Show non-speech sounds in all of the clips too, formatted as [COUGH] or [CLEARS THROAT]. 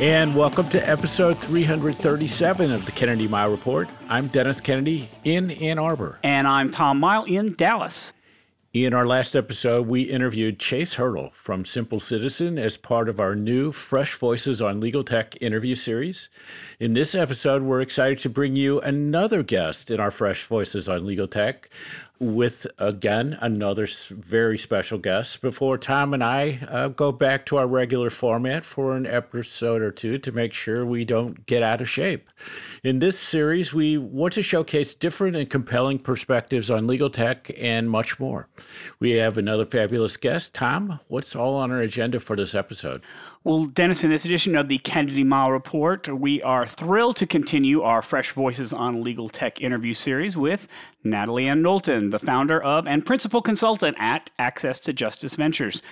And welcome to episode 337 of the Kennedy Mighell Report. I'm Dennis Kennedy in Ann Arbor. And I'm Tom Mighell in Dallas. In our last episode, we interviewed Chase Hertel from Simple Citizen as part of our new Fresh Voices on Legal Tech interview series. In this episode, we're excited to bring you another guest in our Fresh Voices on Legal Tech with again another very special guest before Tom and I uh, go back to our regular format for an episode or two to make sure we don't get out of shape. In this series, we want to showcase different and compelling perspectives on legal tech and much more. We have another fabulous guest. Tom, what's all on our agenda for this episode? Well, Dennis, in this edition of the Kennedy Mighell Report, we are thrilled to continue our Fresh Voices on Legal Tech interview series with Natalie Ann Knowlton, the founder of and principal consultant at Access to Justice Ventures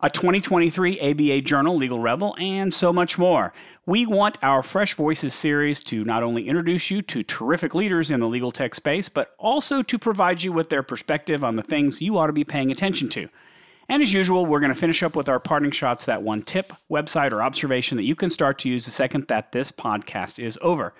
a 2023 ABA Journal Legal Rebel, and so much more. We want our Fresh Voices series to not only introduce you to terrific leaders in the legal tech space, but also to provide you with their perspective on the things you ought to be paying attention to. And as usual, we're going to finish up with our parting shots that one tip, website, or observation that you can start to use the second that this podcast is over.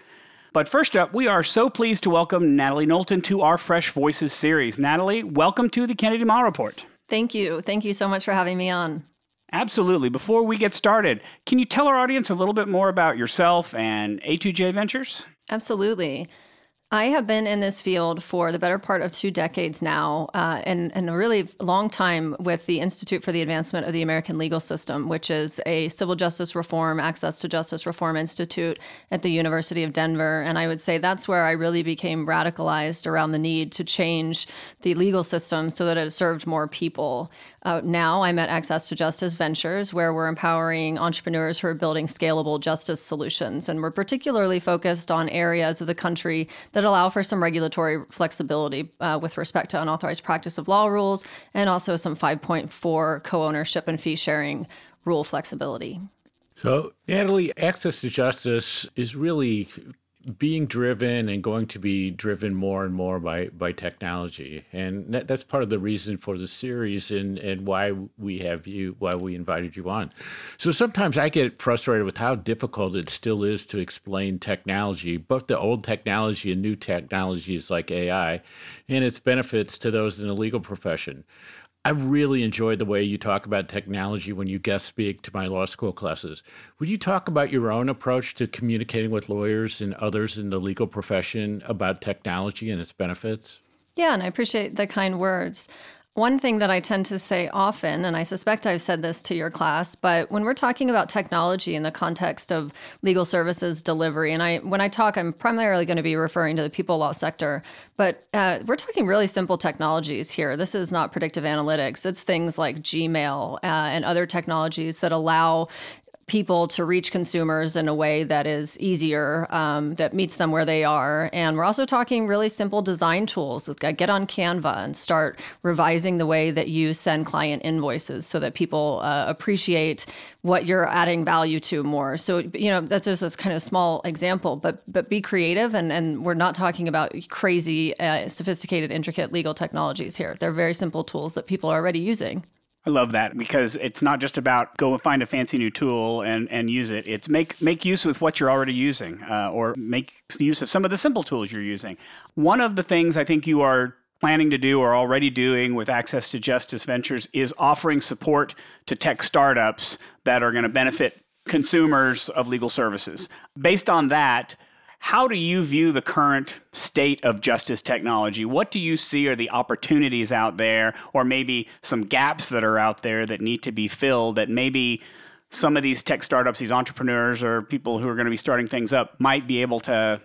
But first up, we are so pleased to welcome Natalie Knowlton to our Fresh Voices series. Natalie, welcome to the Kennedy Mighell Report. Thank you. Thank you so much for having me on. Absolutely. Before we get started, can you tell our audience a little bit more about yourself and A2J Ventures? Absolutely. I have been in this field for the better part of two decades now, uh, and, and a really long time with the Institute for the Advancement of the American Legal System, which is a civil justice reform, access to justice reform institute at the University of Denver. And I would say that's where I really became radicalized around the need to change the legal system so that it served more people. Uh, now I'm at Access to Justice Ventures, where we're empowering entrepreneurs who are building scalable justice solutions. And we're particularly focused on areas of the country that allow for some regulatory flexibility uh, with respect to unauthorized practice of law rules and also some 5.4 co ownership and fee sharing rule flexibility. So, Natalie, access to justice is really being driven and going to be driven more and more by by technology. And that, that's part of the reason for the series and and why we have you why we invited you on. So sometimes i get frustrated with how difficult it still is to explain technology both the old technology and new technologies like ai and its benefits to those in the legal profession I've really enjoyed the way you talk about technology when you guest speak to my law school classes. Would you talk about your own approach to communicating with lawyers and others in the legal profession about technology and its benefits? Yeah, and I appreciate the kind words. One thing that I tend to say often, and I suspect I've said this to your class, but when we're talking about technology in the context of legal services delivery, and I when I talk, I'm primarily going to be referring to the people law sector, but uh, we're talking really simple technologies here. This is not predictive analytics; it's things like Gmail uh, and other technologies that allow people to reach consumers in a way that is easier, um, that meets them where they are. And we're also talking really simple design tools. Get on Canva and start revising the way that you send client invoices so that people uh, appreciate what you're adding value to more. So, you know, that's just this kind of small example, but but be creative. And, and we're not talking about crazy, uh, sophisticated, intricate legal technologies here. They're very simple tools that people are already using. I love that because it's not just about go and find a fancy new tool and, and use it. It's make make use with what you're already using, uh, or make use of some of the simple tools you're using. One of the things I think you are planning to do or already doing with Access to Justice Ventures is offering support to tech startups that are going to benefit consumers of legal services. Based on that, how do you view the current state of justice technology? What do you see are the opportunities out there, or maybe some gaps that are out there that need to be filled that maybe some of these tech startups, these entrepreneurs, or people who are going to be starting things up might be able to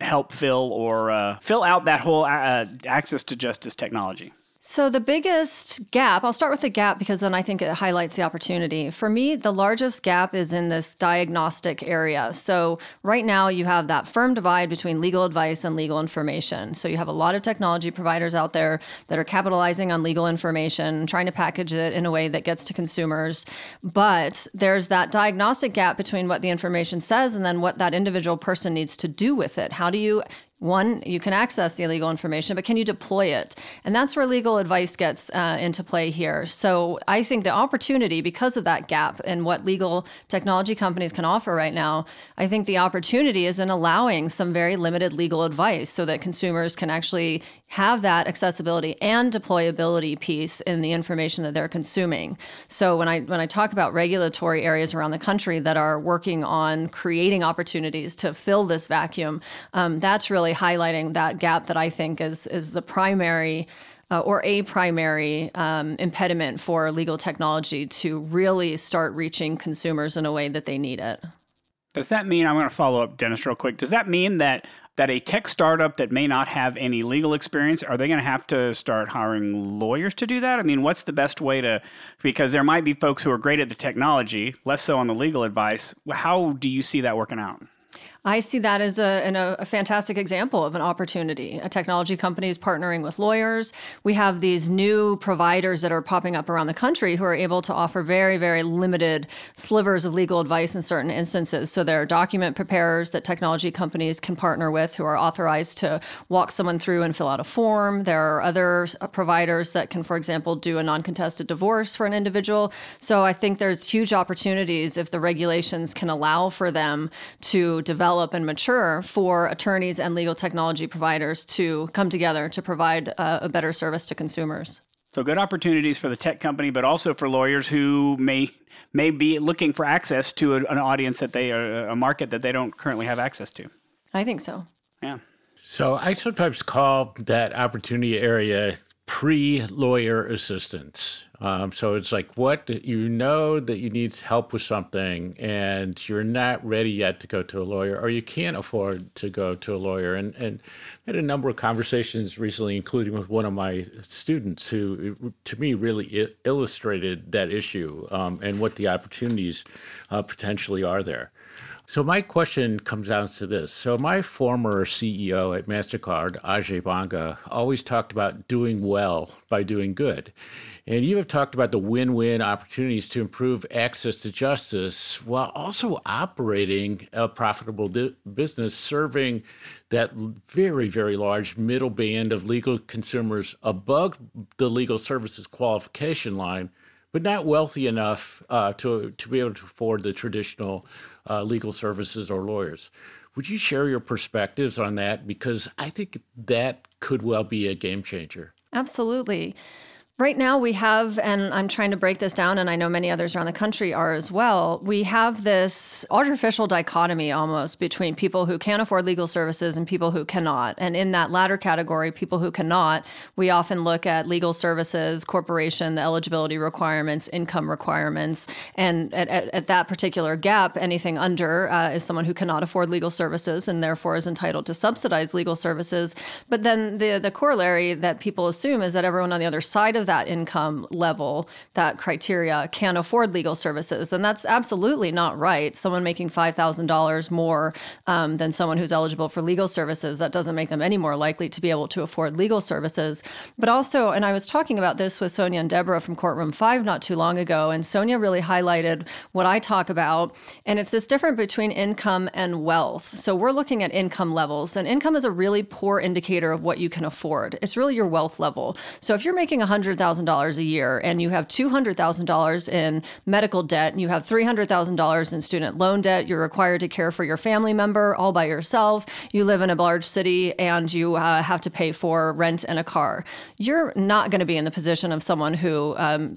help fill or uh, fill out that whole uh, access to justice technology? So, the biggest gap, I'll start with the gap because then I think it highlights the opportunity. For me, the largest gap is in this diagnostic area. So, right now, you have that firm divide between legal advice and legal information. So, you have a lot of technology providers out there that are capitalizing on legal information, trying to package it in a way that gets to consumers. But there's that diagnostic gap between what the information says and then what that individual person needs to do with it. How do you one, you can access the illegal information, but can you deploy it? And that's where legal advice gets uh, into play here. So I think the opportunity, because of that gap in what legal technology companies can offer right now, I think the opportunity is in allowing some very limited legal advice so that consumers can actually have that accessibility and deployability piece in the information that they're consuming. So when I when I talk about regulatory areas around the country that are working on creating opportunities to fill this vacuum, um, that's really highlighting that gap that I think is is the primary. Uh, or a primary um, impediment for legal technology to really start reaching consumers in a way that they need it. Does that mean I'm going to follow up, Dennis, real quick? Does that mean that that a tech startup that may not have any legal experience are they going to have to start hiring lawyers to do that? I mean, what's the best way to? Because there might be folks who are great at the technology, less so on the legal advice. How do you see that working out? I see that as a, a, a, fantastic example of an opportunity. A technology company is partnering with lawyers. We have these new providers that are popping up around the country who are able to offer very, very limited slivers of legal advice in certain instances. So there are document preparers that technology companies can partner with who are authorized to walk someone through and fill out a form. There are other uh, providers that can, for example, do a non contested divorce for an individual. So I think there's huge opportunities if the regulations can allow for them to develop and mature for attorneys and legal technology providers to come together to provide a, a better service to consumers. So good opportunities for the tech company, but also for lawyers who may may be looking for access to a, an audience that they uh, a market that they don't currently have access to. I think so. Yeah. So I sometimes call that opportunity area pre-lawyer assistance. Um, so it's like what you know that you need help with something, and you're not ready yet to go to a lawyer, or you can't afford to go to a lawyer. And and I had a number of conversations recently, including with one of my students, who to me really illustrated that issue um, and what the opportunities uh, potentially are there. So my question comes down to this. So my former CEO at Mastercard, Ajay Banga, always talked about doing well by doing good. And you have talked about the win-win opportunities to improve access to justice while also operating a profitable di- business serving that very very large middle band of legal consumers above the legal services qualification line but not wealthy enough uh, to to be able to afford the traditional uh, legal services or lawyers. Would you share your perspectives on that? Because I think that could well be a game changer. Absolutely. Right now, we have, and I'm trying to break this down, and I know many others around the country are as well. We have this artificial dichotomy almost between people who can afford legal services and people who cannot. And in that latter category, people who cannot, we often look at legal services, corporation, the eligibility requirements, income requirements. And at, at, at that particular gap, anything under uh, is someone who cannot afford legal services and therefore is entitled to subsidized legal services. But then the, the corollary that people assume is that everyone on the other side of that income level, that criteria, can afford legal services. And that's absolutely not right. Someone making $5,000 more um, than someone who's eligible for legal services, that doesn't make them any more likely to be able to afford legal services. But also, and I was talking about this with Sonja and Deborah from Courtroom 5 not too long ago, and Sonja really highlighted what I talk about. And it's this difference between income and wealth. So we're looking at income levels, and income is a really poor indicator of what you can afford. It's really your wealth level. So if you're making 100 $100,000 a year and you have $200,000 in medical debt and you have $300,000 in student loan debt, you're required to care for your family member all by yourself, you live in a large city and you uh, have to pay for rent and a car, you're not going to be in the position of someone who um,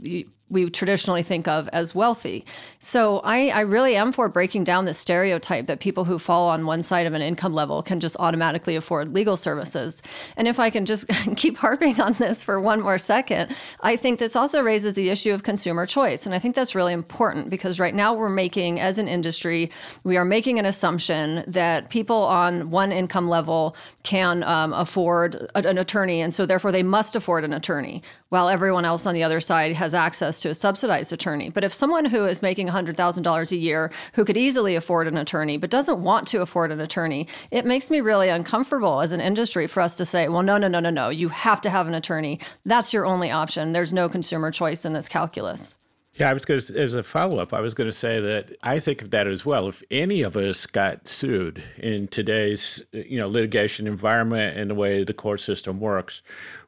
we traditionally think of as wealthy. So I, I, really am for breaking down the stereotype that people who fall on one side of an income level can just automatically afford legal services. And if I can just [LAUGHS] keep harping on this for one more second, I think this also raises the issue of consumer choice. And I think that's really important because right now we're making, as an industry, we are making an assumption that people on one income level can um, afford an attorney. And so therefore they must afford an attorney while everyone else on the other side has access to a subsidized attorney. But if someone who is making $100,000 a year who could easily afford an attorney but doesn't want to afford an attorney, it makes me really uncomfortable as an industry for us to say, well, no, no, no, no, no, you have to have an attorney. That's your only option. There's no consumer choice in this calculus. Yeah, I was going to, as a follow up, I was going to say that I think of that as well. If any of us got sued in today's, you know, litigation environment and the way the court system works,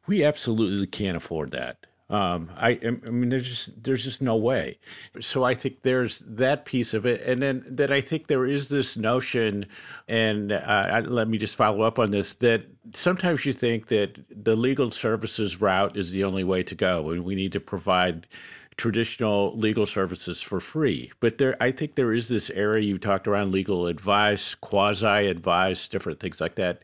we absolutely can't afford that. Um, I, I mean, there's just there's just no way. So I think there's that piece of it, and then that I think there is this notion, and uh, let me just follow up on this that sometimes you think that the legal services route is the only way to go, and we need to provide traditional legal services for free. But there, I think there is this area you talked around legal advice, quasi advice, different things like that,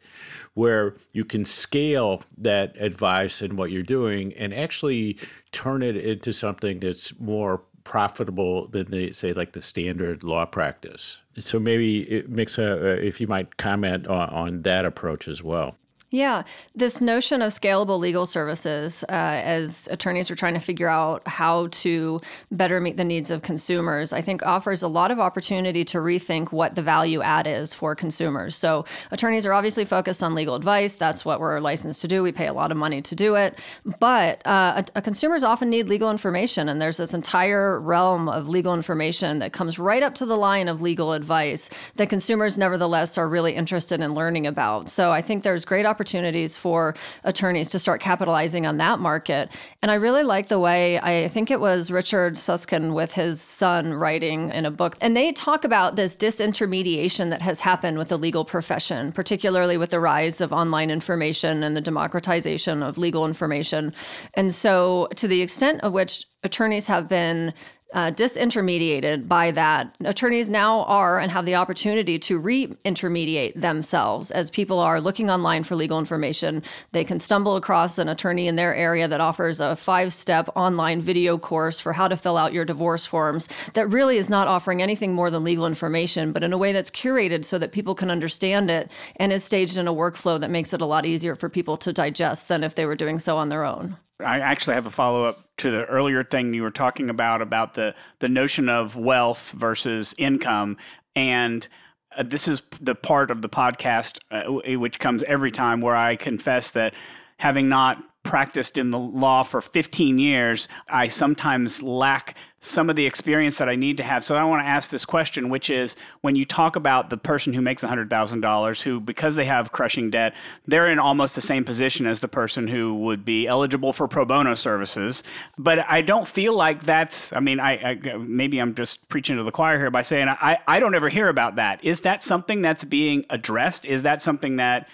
where you can scale that advice and what you're doing and actually turn it into something that's more profitable than the say like the standard law practice. So maybe it makes a if you might comment on, on that approach as well. Yeah, this notion of scalable legal services, uh, as attorneys are trying to figure out how to better meet the needs of consumers, I think offers a lot of opportunity to rethink what the value add is for consumers. So, attorneys are obviously focused on legal advice. That's what we're licensed to do. We pay a lot of money to do it. But uh, a, a consumers often need legal information, and there's this entire realm of legal information that comes right up to the line of legal advice that consumers, nevertheless, are really interested in learning about. So, I think there's great opportunity opportunities for attorneys to start capitalizing on that market. And I really like the way I think it was Richard Susskind with his son writing in a book. And they talk about this disintermediation that has happened with the legal profession, particularly with the rise of online information and the democratization of legal information. And so, to the extent of which attorneys have been uh, disintermediated by that. Attorneys now are and have the opportunity to re-intermediate themselves as people are looking online for legal information. They can stumble across an attorney in their area that offers a five-step online video course for how to fill out your divorce forms that really is not offering anything more than legal information, but in a way that's curated so that people can understand it and is staged in a workflow that makes it a lot easier for people to digest than if they were doing so on their own. I actually have a follow up to the earlier thing you were talking about about the the notion of wealth versus income. And uh, this is the part of the podcast uh, which comes every time where I confess that having not practiced in the law for 15 years, I sometimes lack some of the experience that I need to have. So I want to ask this question, which is when you talk about the person who makes $100,000, who, because they have crushing debt, they're in almost the same position as the person who would be eligible for pro bono services. But I don't feel like that's, I mean, I, I maybe I'm just preaching to the choir here by saying I, I don't ever hear about that. Is that something that's being addressed? Is that something that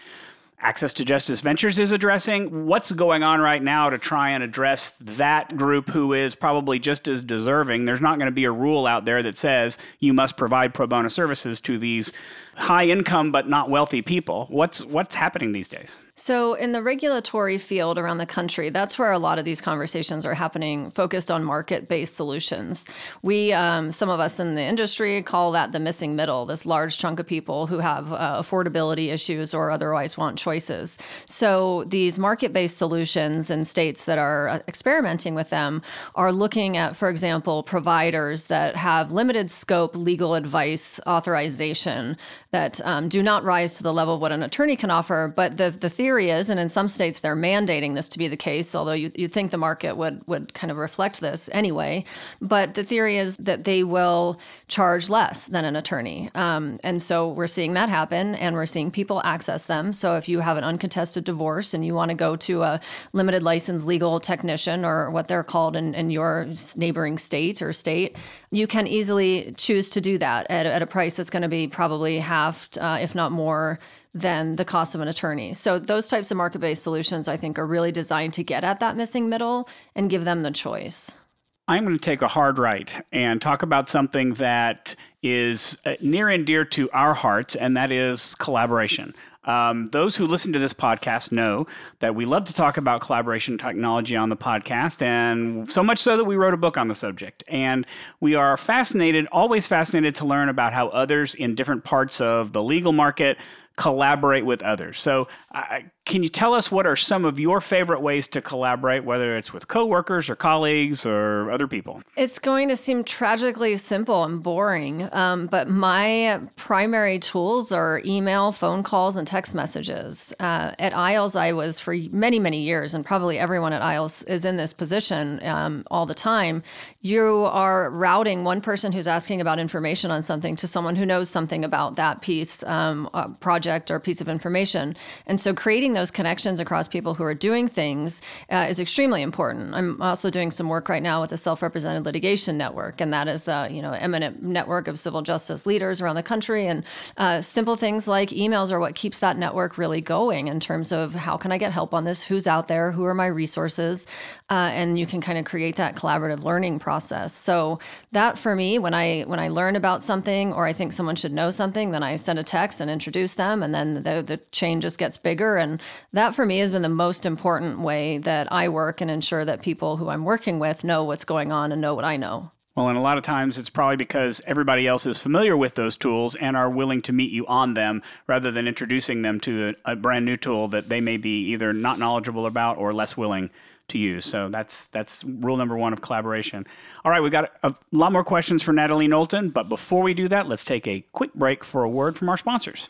Access to Justice Ventures is addressing. What's going on right now to try and address that group who is probably just as deserving? There's not going to be a rule out there that says you must provide pro bono services to these high income but not wealthy people. What's what's happening these days? So, in the regulatory field around the country, that's where a lot of these conversations are happening, focused on market based solutions. We, um, some of us in the industry, call that the missing middle, this large chunk of people who have uh, affordability issues or otherwise want choices. So, these market based solutions in states that are uh, experimenting with them are looking at, for example, providers that have limited scope legal advice authorization that um, do not rise to the level of what an attorney can offer. But the, the theory is, and in some states they're mandating this to be the case, although you, you think the market would, would kind of reflect this anyway. But the theory is that they will charge less than an attorney. Um, and so we're seeing that happen and we're seeing people access them. So if you have an uncontested divorce and you want to go to a limited license legal technician or what they're called in, in your neighboring state or state, you can easily choose to do that at, at a price that's going to be probably half, uh, if not more, than the cost of an attorney. So those types of market-based solutions, I think, are really designed to get at that missing middle and give them the choice. I'm going to take a hard right and talk about something that is uh, near and dear to our hearts, and that is collaboration. Um, those who listen to this podcast know that we love to talk about collaboration technology on the podcast, and so much so that we wrote a book on the subject. And we are fascinated, always fascinated to learn about how others in different parts of the legal market collaborate with others. So, uh, can you tell us what are some of your favorite ways to collaborate, whether it's with coworkers or colleagues or other people? It's going to seem tragically simple and boring, um, but my primary tools are email, phone calls, and text messages. Uh, at IAALS, I was for many, many years, and probably everyone at IAALS is in this position um, all the time. You are routing one person who's asking about information on something to someone who knows something about that piece, um, uh, project, or piece of information. And so creating those connections across people who are doing things uh, is extremely important. I'm also doing some work right now with the Self-Represented Litigation Network, and that is a you know eminent network of civil justice leaders around the country. And uh, simple things like emails are what keeps that network really going in terms of how can I get help on this? Who's out there? Who are my resources? Uh, and you can kind of create that collaborative learning process. So that for me, when I when I learn about something or I think someone should know something, then I send a text and introduce them, and then the the chain just gets bigger and that for me has been the most important way that I work and ensure that people who I'm working with know what's going on and know what I know. Well, and a lot of times it's probably because everybody else is familiar with those tools and are willing to meet you on them rather than introducing them to a, a brand new tool that they may be either not knowledgeable about or less willing to use. So that's that's rule number one of collaboration. All right, we've got a, a lot more questions for Natalie Knowlton, but before we do that, let's take a quick break for a word from our sponsors.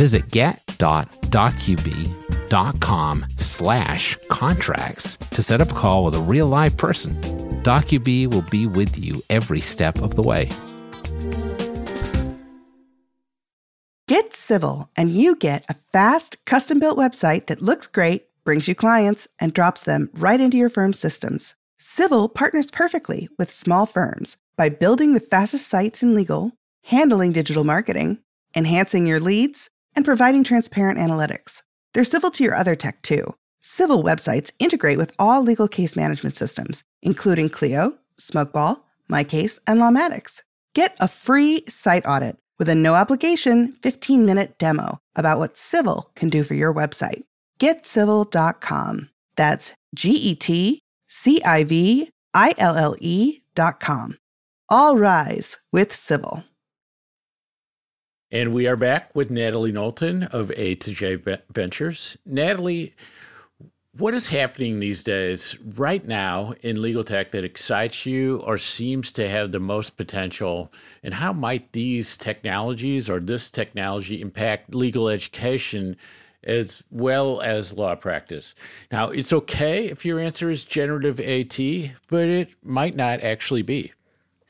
Visit get.docubee.com slash contracts to set up a call with a real live person. DocuBee will be with you every step of the way. Get Civille and you get a fast, custom built website that looks great, brings you clients, and drops them right into your firm's systems. Civille partners perfectly with small firms by building the fastest sites in legal, handling digital marketing, enhancing your leads, and providing transparent analytics. They're civil to your other tech too. Civille websites integrate with all legal case management systems, including Clio, Smokeball, MyCase, and Lawmatics. Get a free site audit with a no obligation 15 minute demo about what Civille can do for your website. GetCiville.com. That's G E T C I V I L L E.com. All rise with Civille. And we are back with Natalie Knowlton of A2J Ventures. Natalie, what is happening these days right now in legal tech that excites you or seems to have the most potential? And how might these technologies or this technology impact legal education as well as law practice? Now, it's okay if your answer is generative AI, but it might not actually be.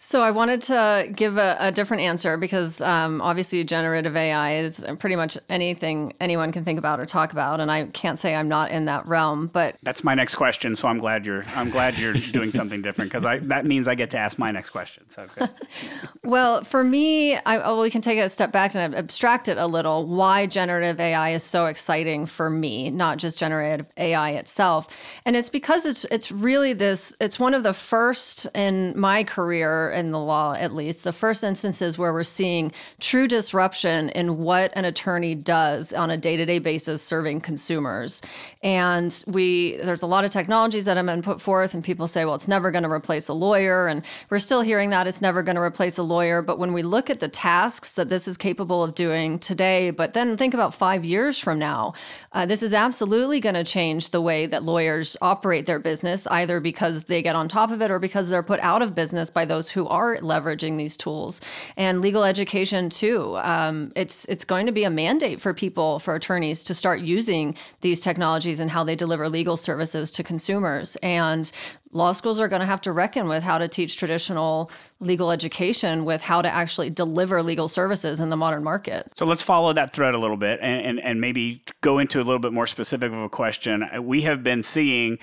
So I wanted to give a, a different answer because um, obviously generative AI is pretty much anything anyone can think about or talk about, and I can't say I'm not in that realm. But that's my next question. So I'm glad you're I'm glad you're [LAUGHS] doing something different because that means I get to ask my next question. So good. [LAUGHS] well, for me, I, well, we can take a step back and abstract it a little. Why generative AI is so exciting for me, not just generative AI itself, and it's because it's it's really this. It's one of the first in my career in the law, at least, the first instances where we're seeing true disruption in what an attorney does on a day to day basis serving consumers. And we, there's a lot of technologies that have been put forth, and people say, well, it's never going to replace a lawyer. And we're still hearing that it's never going to replace a lawyer. But when we look at the tasks that this is capable of doing today, but then think about five years from now, uh, this is absolutely going to change the way that lawyers operate their business, either because they get on top of it or because they're put out of business by those who who are leveraging these tools and legal education too. Um, it's it's going to be a mandate for people, for attorneys, to start using these technologies and how they deliver legal services to consumers. And law schools are going to have to reckon with how to teach traditional legal education with how to actually deliver legal services in the modern market. So let's follow that thread a little bit and, and, and maybe go into a little bit more specific of a question. We have been seeing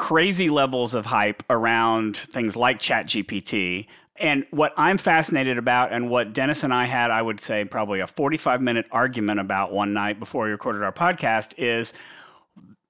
crazy levels of hype around things like ChatGPT. And what I'm fascinated about, and what Dennis and I had, I would say, probably a 45 minute argument about one night before we recorded our podcast, is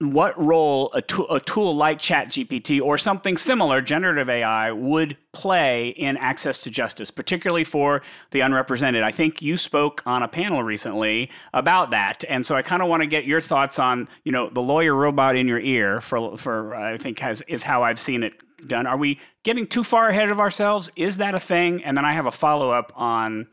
what role a, a tool like ChatGPT or something similar, generative AI, would play in access to justice, particularly for the unrepresented. I think you spoke on a panel recently about that, and so I kind of want to get your thoughts on, you know, the lawyer robot in your ear. For for I think has is how I've seen it done. Are we getting too far ahead of ourselves? Is that a thing? And then I have a follow up on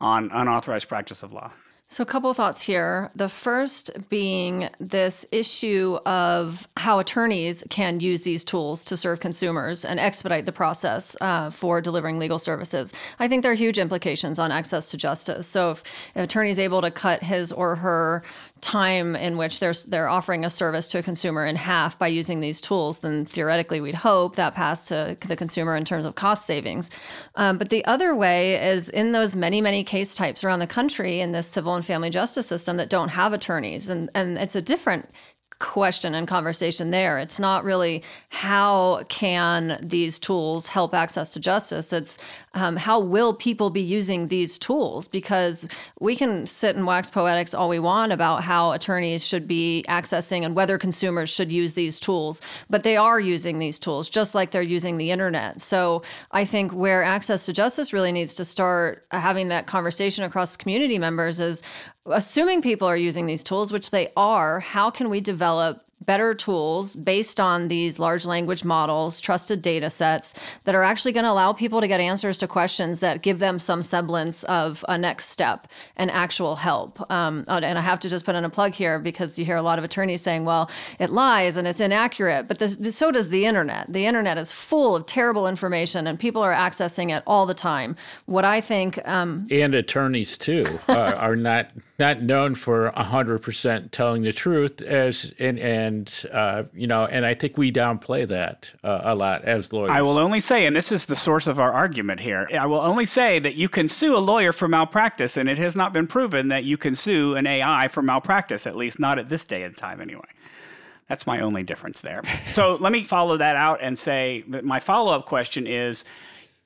on unauthorized practice of law. So, a couple thoughts here. The first being this issue of how attorneys can use these tools to serve consumers and expedite the process uh, for delivering legal services. I think there are huge implications on access to justice. So, if an attorney is able to cut his or her time in which they're they're offering a service to a consumer in half by using these tools, then theoretically we'd hope that pass to the consumer in terms of cost savings. Um, but the other way is in those many many case types around the country in the civil and family justice system that don't have attorneys, and and it's a different question and conversation there. It's not really how can these tools help access to justice. It's um, how will people be using these tools? Because we can sit and wax poetics all we want about how attorneys should be accessing and whether consumers should use these tools, but they are using these tools just like they're using the internet. So I think where access to justice really needs to start having that conversation across community members is assuming people are using these tools, which they are, how can we develop better tools based on these large language models, trusted data sets that are actually going to allow people to get answers to questions that give them some semblance of a next step and actual help. Um, and I have to just put in a plug here because you hear a lot of attorneys saying, well, it lies and it's inaccurate, but this, this, so does the internet. The internet is full of terrible information and people are accessing it all the time. What I think. Um, and attorneys too uh, are not not known for 100% telling the truth as and and uh, you know and I think we downplay that uh, a lot as lawyers. I will only say and this is the source of our argument here. I will only say that you can sue a lawyer for malpractice and it has not been proven that you can sue an AI for malpractice at least not at this day and time anyway. That's my only difference there. [LAUGHS] so let me follow that out and say that my follow-up question is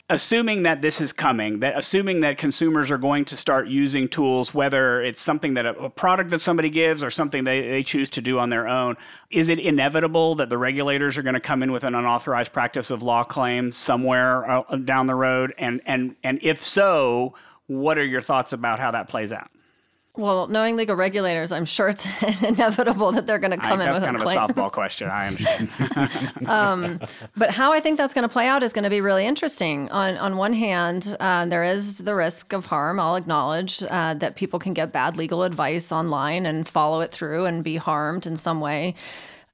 assuming that this is coming, that assuming that consumers are going to start using tools, whether it's something that a, a, product that somebody gives or something they, they choose to do on their own, is it inevitable that the regulators are going to come in with an unauthorized practice of law claim somewhere uh, down the road? And, and, and if so, what are your thoughts about how that plays out? Well, knowing legal regulators, I'm sure it's [LAUGHS] inevitable that they're going to come I, in with a claim. That's kind of a softball question. I understand. [LAUGHS] [LAUGHS] um, but how I think that's going to play out is going to be really interesting. On on one hand, uh, there is the risk of harm. I'll acknowledge uh, that people can get bad legal advice online and follow it through and be harmed in some way.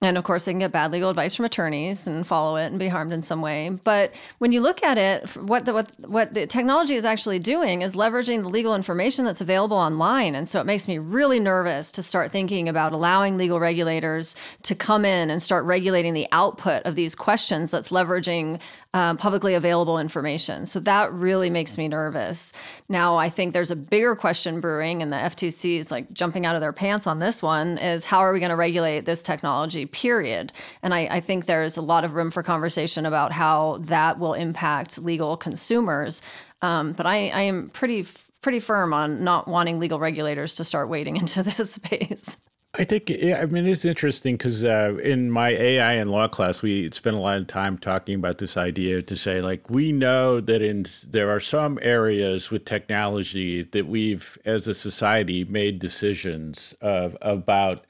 And of course, they can get bad legal advice from attorneys and follow it and be harmed in some way. But when you look at it, what the, what, what the technology is actually doing is leveraging the legal information that's available online. And so it makes me really nervous to start thinking about allowing legal regulators to come in and start regulating the output of these questions that's leveraging um, publicly available information. So that really makes me nervous. Now, I think there's a bigger question brewing, and the FTC is like jumping out of their pants on this one is how are we going to regulate this technology, period? And I, I think there's a lot of room for conversation about how that will impact legal consumers. Um, but I, I am pretty pretty firm on not wanting legal regulators to start wading [LAUGHS] into this space. I think, yeah, I mean, it's interesting because uh, in my AI and law class, we spent a lot of time talking about this idea to say, like, we know that in there are some areas with technology that we've, as a society, made decisions of about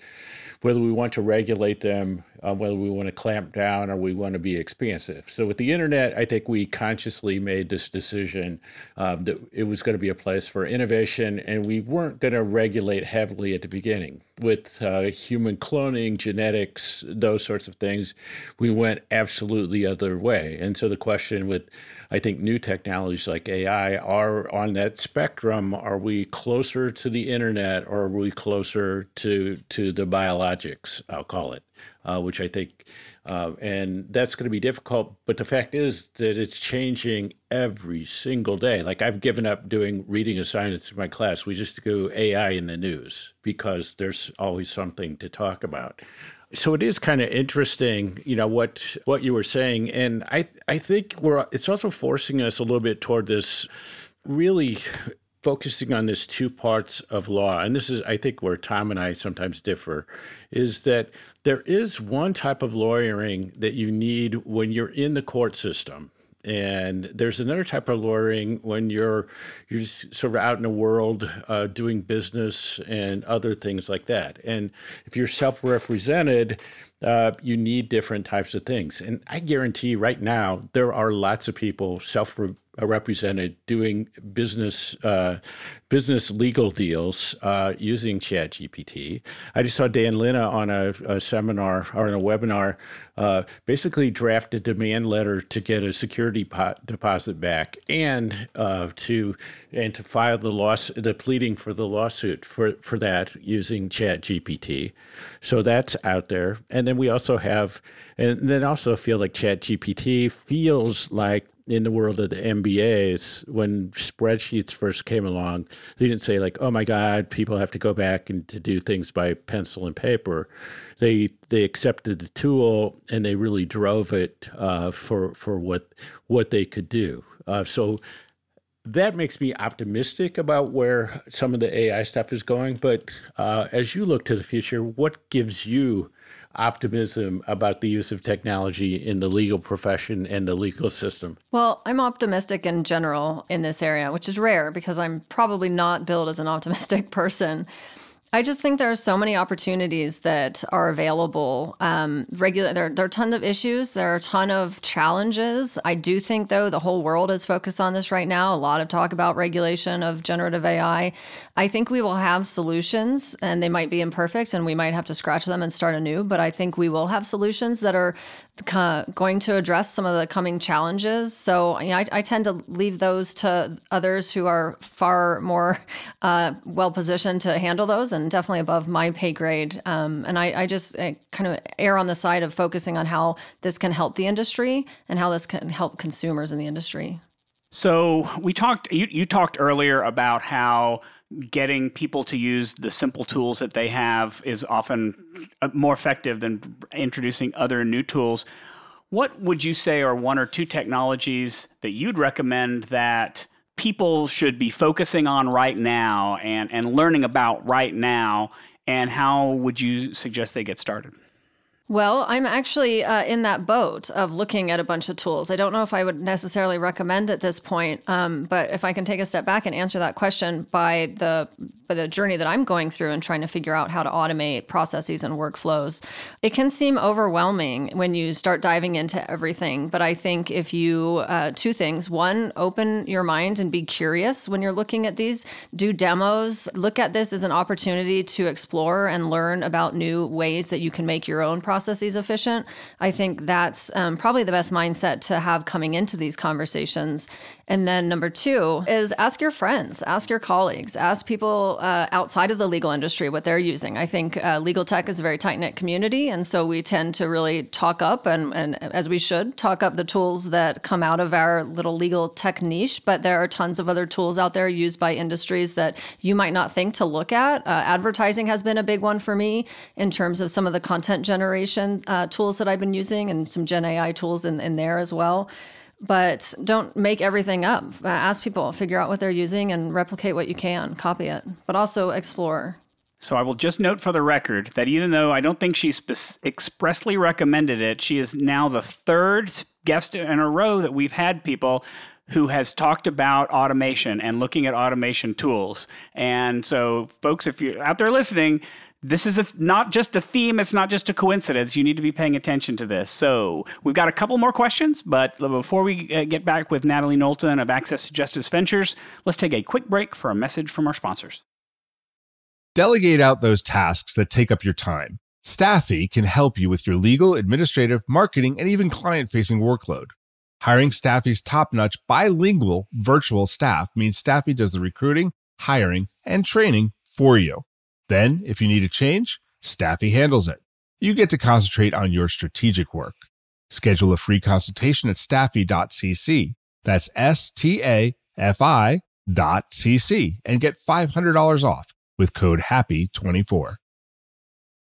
whether we want to regulate them, uh, whether we want to clamp down or we want to be expansive. So with the internet, I think we consciously made this decision um, that it was going to be a place for innovation, and we weren't going to regulate heavily at the beginning. With uh, human cloning, genetics, those sorts of things, we went absolutely the other way. And so the question with I think new technologies like AI are on that spectrum. Are we closer to the internet or are we closer to to the biologics? I'll call it, uh, which I think, uh, and that's going to be difficult. But the fact is that it's changing every single day. Like I've given up doing reading assignments in my class. We just do AI in the news because there's always something to talk about so it is kind of interesting, you know what what you were saying, and I I think we're it's also forcing us a little bit toward this really focusing on this two parts of law, and this is I think where Tom and I sometimes differ, is that there is one type of lawyering that you need when you're in the court system and there's another type of lawyering when you're you're sort of out in the world uh, doing business and other things like that. And if you're self-represented, uh, you need different types of things. And I guarantee right now there are lots of people self represented doing business uh, business legal deals uh, using ChatGPT. I just saw Dan Linna on a, a seminar or in a webinar, uh, basically draft a demand letter to get a security po- deposit back and uh, to and to file the loss the pleading for the lawsuit for for that using ChatGPT. So that's out there, and then we also have, and then also feel like ChatGPT feels like in the world of the MBAs, when spreadsheets first came along, they didn't say like, "Oh my God, people have to go back and to do things by pencil and paper." They they accepted the tool and they really drove it uh, for for what what they could do. Uh, so that makes me optimistic about where some of the AI stuff is going. But uh, as you look to the future, what gives you optimism about the use of technology in the legal profession and the legal system? Well, I'm optimistic in general in this area, which is rare because I'm probably not built as an optimistic [LAUGHS] person. I just think there are so many opportunities that are available. Um, regular, there, there are tons of issues. There are a ton of challenges. I do think, though, the whole world is focused on this right now. A lot of talk about regulation of generative AI. I think we will have solutions, and they might be imperfect, and we might have to scratch them and start anew. But I think we will have solutions that are going to address some of the coming challenges. So you know, I, I, tend to leave those to others who are far more uh, well positioned to handle those and definitely above my pay grade. Um, and I, I just I kind of err on the side of focusing on how this can help the industry and how this can help consumers in the industry. So we talked. You, you talked earlier about how getting people to use the simple tools that they have is often uh, more effective than introducing other new tools. What would you say are one or two technologies that you'd recommend that people should be focusing on right now and, and learning about right now? And how would you suggest they get started? Well, I'm actually uh, in that boat of looking at a bunch of tools. I don't know if I would necessarily recommend at this point, um, but if I can take a step back and answer that question by the by the journey that I'm going through and trying to figure out how to automate processes and workflows, it can seem overwhelming when you start diving into everything. But I think if you uh, two things: one, open your mind and be curious when you're looking at these. Do demos. Look at this as an opportunity to explore and learn about new ways that you can make your own process processes efficient. I think that's um, probably the best mindset to have coming into these conversations. And then number two is ask your friends, ask your colleagues, ask people uh, outside of the legal industry what they're using. I think uh, legal tech is a very tight knit community. And so we tend to really talk up, and, and as we should, talk up the tools that come out of our little legal tech niche. But there are tons of other tools out there used by industries that you might not think to look at. Uh, advertising has been a big one for me in terms of some of the content generation uh, tools that I've been using and some Gen AI tools in, in there as well but don't make everything up. Ask people, figure out what they're using, and replicate what you can, copy it, but also explore. So I will just note for the record that even though I don't think she spe- expressly recommended it, she is now the third guest in a row that we've had people who has talked about automation and looking at automation tools. And so, folks, if you're out there listening, this is a, not just a theme, it's not just a coincidence. You need to be paying attention to this. So, we've got a couple more questions, but before we uh, get back with Natalie Knowlton of Access to Justice Ventures, let's take a quick break for a message from our sponsors. Delegate out those tasks that take up your time. Stafi can help you with your legal, administrative, marketing, and even client facing workload. Hiring Stafi's top notch bilingual virtual staff means Stafi does the recruiting, hiring, and training for you. Then, if you need a change, Stafi handles it. You get to concentrate on your strategic work. Schedule a free consultation at stafi.cc. That's S T A F I dot cc and get $500 off with code HAPPY24.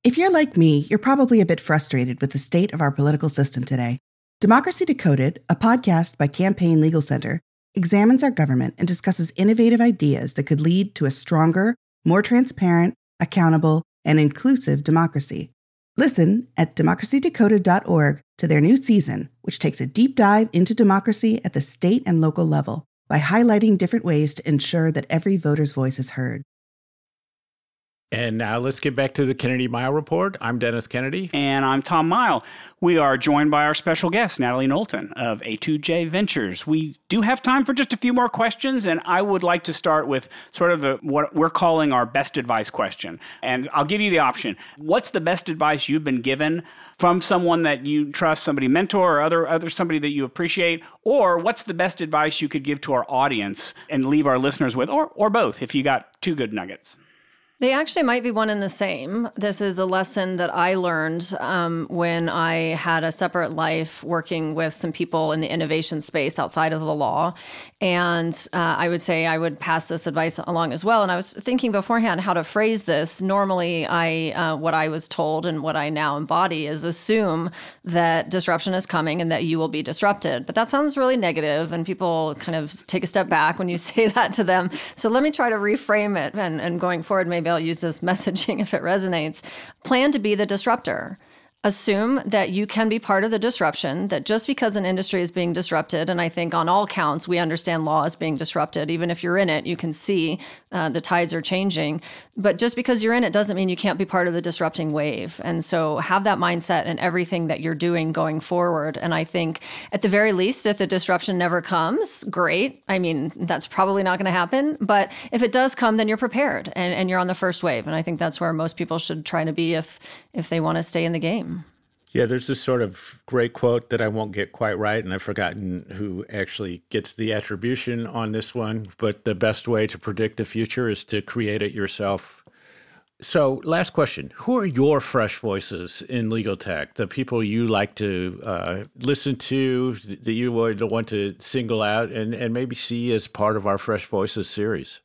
If you're like me, you're probably a bit frustrated with the state of our political system today. Democracy Decoded, a podcast by Campaign Legal Center, examines our government and discusses innovative ideas that could lead to a stronger, more transparent, accountable, and inclusive democracy. Listen at democracydecoded.org to their new season, which takes a deep dive into democracy at the state and local level by highlighting different ways to ensure that every voter's voice is heard. And now let's get back to the Kennedy Mighell Report. I'm Dennis Kennedy. And I'm Tom Mighell. We are joined by our special guest, Natalie Knowlton of A2J Ventures. We do have time for just a few more questions, and I would like to start with sort of the, what we're calling our best advice question. And I'll give you the option. What's the best advice you've been given from someone that you trust, somebody mentor or other, other somebody that you appreciate? Or what's the best advice you could give to our audience and leave our listeners with, or, or both if you got two good nuggets? They actually might be one and the same. This is a lesson that I learned um, when I had a separate life working with some people in the innovation space outside of the law. And uh, I would say I would pass this advice along as well. And I was thinking beforehand how to phrase this. Normally, I uh, what I was told and what I now embody is assume that disruption is coming and that you will be disrupted. But that sounds really negative, and people kind of take a step back when you [LAUGHS] say that to them. So let me try to reframe it, and, and going forward, maybe maybe I'll use this messaging if it resonates. Plan to be the disruptor assume that you can be part of the disruption, that just because an industry is being disrupted, and I think on all counts, we understand law is being disrupted. Even if you're in it, you can see uh, the tides are changing. But just because you're in it doesn't mean you can't be part of the disrupting wave. And so have that mindset in everything that you're doing going forward. And I think at the very least, if the disruption never comes, great. I mean, that's probably not going to happen. But if it does come, then you're prepared and, and you're on the first wave. And I think that's where most people should try to be if if they want to stay in the game. Yeah, there's this sort of great quote that I won't get quite right, and I've forgotten who actually gets the attribution on this one. But the best way to predict the future is to create it yourself. So, last question Who are your fresh voices in legal tech? The people you like to uh, listen to, that you would want to single out and, and maybe see as part of our Fresh Voices series?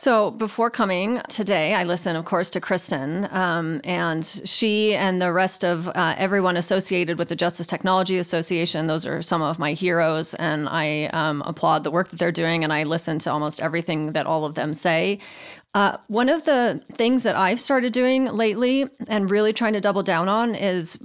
So before coming today, I listened, of course, to Kristen, um, and she and the rest of uh, everyone associated with the Justice Technology Association. Those are some of my heroes, and I um, applaud the work that they're doing. And I listen to almost everything that all of them say. Uh, one of the things that I've started doing lately, and really trying to double down on, is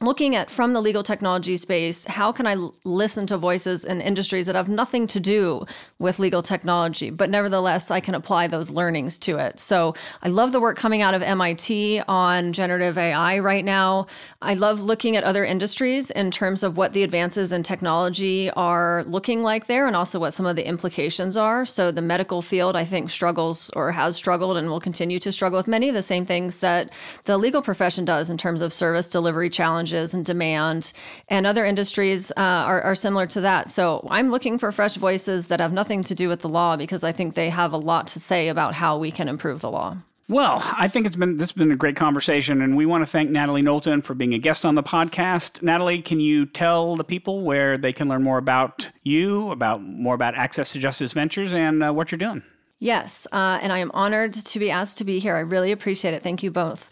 looking at from the legal technology space how can i l- listen to voices in industries that have nothing to do with legal technology but nevertheless i can apply those learnings to it? So i love the work coming out of mit on generative ai right now. I love looking at other industries in terms of what the advances in technology are looking like there and also what some of the implications are. So the medical field i think struggles or has struggled and will continue to struggle with many of the same things that the legal profession does in terms of service delivery challenges challenges and demand. And other industries uh, are, are similar to that. So I'm looking for fresh voices that have nothing to do with the law because I think they have a lot to say about how we can improve the law. Well, I think it's been this has been a great conversation, and we want to thank Natalie Knowlton for being a guest on the podcast. Natalie, can you tell the people where they can learn more about you, about more about Access to Justice Ventures, and uh, what you're doing? Yes, uh, and I am honored to be asked to be here. I really appreciate it. Thank you both.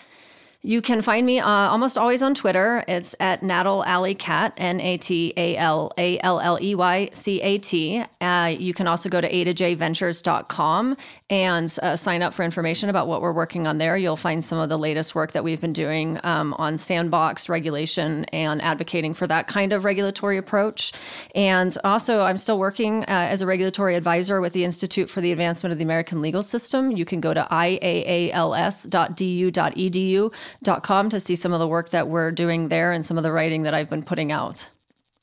You can find me uh, almost always on Twitter. It's at Natal Alley Cat, N A T A L A L L E Y C A T. Uh, you can also go to a2jventures.com and uh, sign up for information about what we're working on there. You'll find some of the latest work that we've been doing um, on sandbox regulation and advocating for that kind of regulatory approach. And also, I'm still working uh, as a regulatory advisor with the Institute for the Advancement of the American Legal System. You can go to iaals.du.edu com to see some of the work that we're doing there and some of the writing that I've been putting out.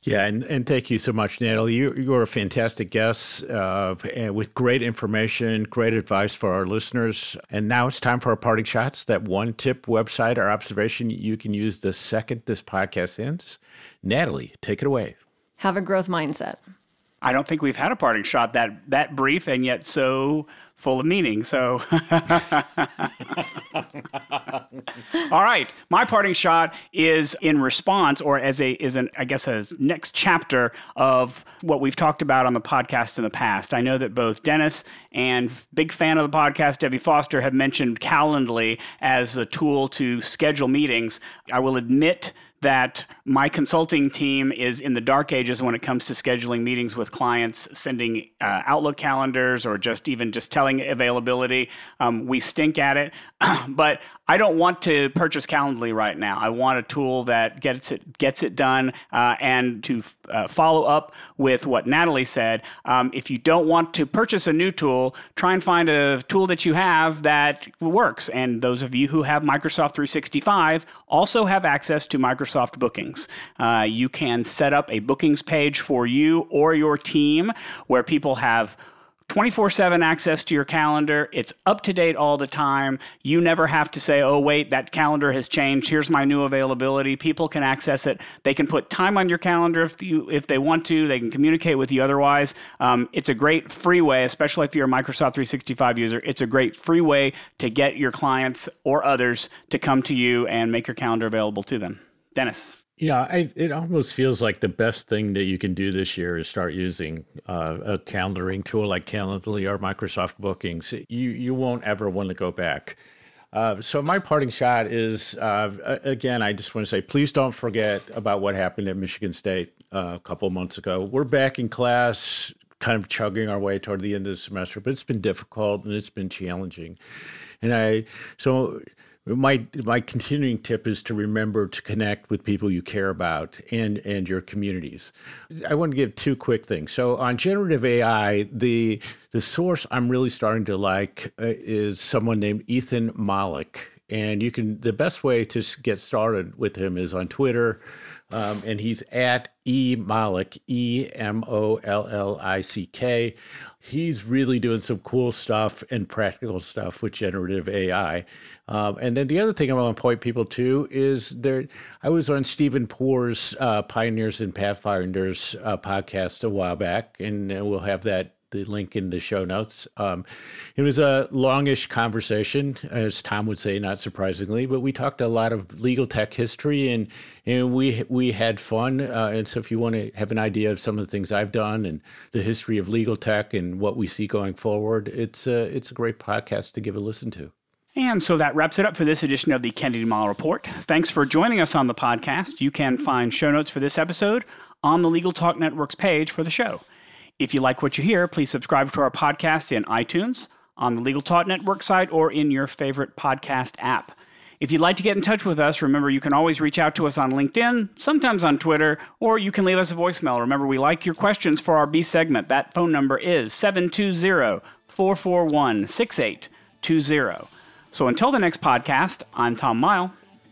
Yeah, and, and thank you so much, Natalie. You, you're a fantastic guest uh, with great information, great advice for our listeners. And now it's time for our parting shots. That one tip, website, or observation you can use the second this podcast ends. Natalie, take it away. Have a growth mindset. I don't think we've had a parting shot that that brief and yet so full of meaning. So, [LAUGHS] all right, my parting shot is in response, or as a is an I guess a next chapter of what we've talked about on the podcast in the past. I know that both Dennis and big fan of the podcast Debbie Foster have mentioned Calendly as a tool to schedule meetings. I will admit that my consulting team is in the dark ages when it comes to scheduling meetings with clients, sending uh, Outlook calendars, or just even just telling availability. Um, we stink at it, [CLEARS THROAT] but I don't want to purchase Calendly right now. I want a tool that gets it gets it done. Uh, and to uh, follow up with what Natalie said, um, if you don't want to purchase a new tool, try and find a tool that you have that works. And those of you who have Microsoft 365 also have access to Microsoft Bookings. Uh, you can set up a bookings page for you or your team where people have 24 7 access to your calendar. It's up to date all the time. You never have to say, oh, wait, that calendar has changed. Here's my new availability. People can access it. They can put time on your calendar if, you, if they want to. They can communicate with you otherwise. Um, it's a great free way, especially if you're a Microsoft 365 user. It's a great free way to get your clients or others to come to you and make your calendar available to them. Dennis. Yeah, I, it almost feels like the best thing that you can do this year is start using uh, a calendaring tool like Calendly or Microsoft Bookings. You you won't ever want to go back. Uh, so my parting shot is uh, again, I just want to say, please don't forget about what happened at Michigan State uh, a couple months ago. We're back in class, kind of chugging our way toward the end of the semester, but it's been difficult and it's been challenging. And I so my my continuing tip is to remember to connect with people you care about and and your communities. I want to give two quick things. So on generative AI, the the source I'm really starting to like uh, is someone named Ethan Mollick, and you can the best way to get started with him is on Twitter. Um, and he's at E Mollick, E M O L L I C K. He's really doing some cool stuff and practical stuff with generative AI. Um, and then the other thing I want to point people to is there. I was on Stephen Poor's uh, Pioneers and Pathfinders uh, podcast a while back, and we'll have that the link in the show notes. Um, it was a longish conversation, as Tom would say, not surprisingly, but we talked a lot of legal tech history and and we we had fun. Uh, and so, if you want to have an idea of some of the things I've done and the history of legal tech and what we see going forward, it's a, it's a great podcast to give a listen to. And so that wraps it up for this edition of the Kennedy Miles Report. Thanks for joining us on the podcast. You can find show notes for this episode on the Legal Talk Network's page for the show. If you like what you hear, please subscribe to our podcast in iTunes, on the Legal Talk Network site, or in your favorite podcast app. If you'd like to get in touch with us, remember you can always reach out to us on LinkedIn, sometimes on Twitter, or you can leave us a voicemail. Remember, we like your questions for our B segment. That phone number is 720 441 6820. So until the next podcast, I'm Tom Miles.